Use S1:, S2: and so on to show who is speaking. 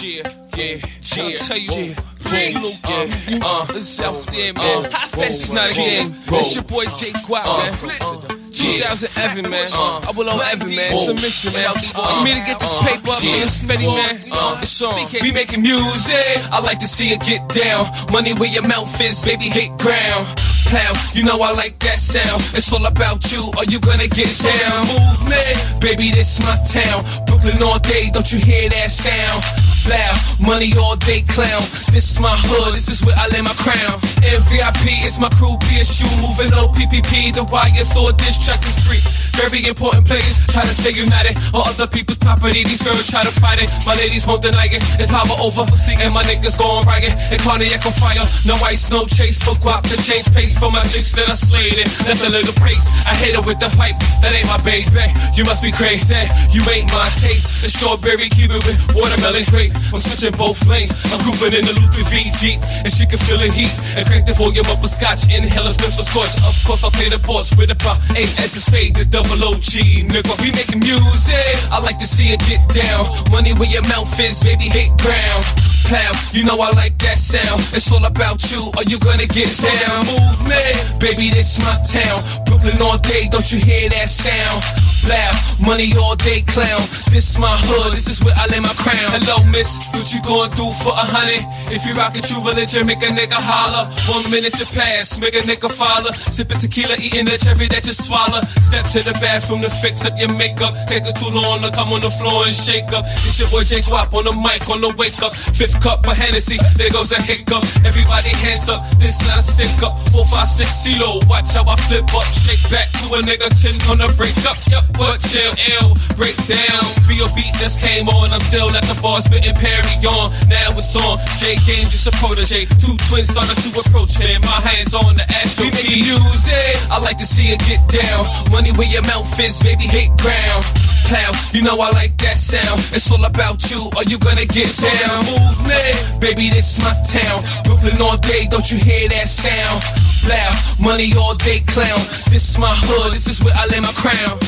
S1: Yeah, yeah, yeah. I'll tell you, yeah, yeah, yeah, uh, uh it's out uh, there, uh, man. Hot fest not a game. It's your boy J Gwop, man. 2011, man. I will owe Evan, man. Submission, man. You mean to get this paper up, man? It's Fetty, man. It's on.
S2: We making music. I like to see it get down. Money where your mouth is, baby, hit ground. Plow, you know I like that sound. It's all about you. Are you gonna get down? Movement, baby, this my town. Brooklyn all day, don't you hear that sound? Money all day clown. This is my hood, this is where I lay my crown. MVP, it's my crew, PSU, moving on PPP. The why you thought this track is free. Very important players try to stay united on other people's property. These girls try to fight it. My ladies won't deny it. It's power over. And my niggas going riot. And cardiac on fire. No ice, no chase for guap to change pace for my chicks that I slayed it. Left a little pace. I hate it with the hype. That ain't my baby. You must be crazy. You ain't my taste. The strawberry it with watermelon grape. I'm switching both lanes. I'm grooving in the Louis V Jeep. And she can feel the heat. And crank the volume up a scotch. Inhale a spit for scorch. Of course, I'll play the boss with about eight S's fade. The double OG, nigga. We making music. I like to see it get down. Money where your mouth is, baby, hit ground. Plow, you know I like that sound. It's all about you. Are you gonna get down? Movement, baby, this my town. Brooklyn all day, don't you hear that sound? Plow, money all day clown. This is my hood, this is where I lay my crown. Hello, miss, what you going through for a honey? If you rockin' true religion, make a nigga holler. One minute you pass, make a nigga follow. Sippin' tequila, eating the cherry that you swallow. Step to the bathroom to fix up your makeup. Take it too long to come on the floor and shake up. It's your boy J Gwop on the mic on the wake up. Fifth cup of Hennessy, there goes a hiccup. Everybody hands up, this not a stick up. Four, five, six, CeeLo. Watch how I flip up. Shake back to a nigga chin on the break up. Yup, but chill, ill, break down. VO beat just came on. I'm still at the bar spitting Perry on. Now it's on. J Game just a protege. Two twins started to approach him. My hands on the Astro key. Music, I like to see it get down. Money where your mouth is, baby, hit ground. Plow, you know I like that sound. It's all about you. Are you gonna get down? Movement, baby, this is my town. Brooklyn all day, don't you hear that sound? Plow, money all day clown. This is my hood, this is where I lay my crown.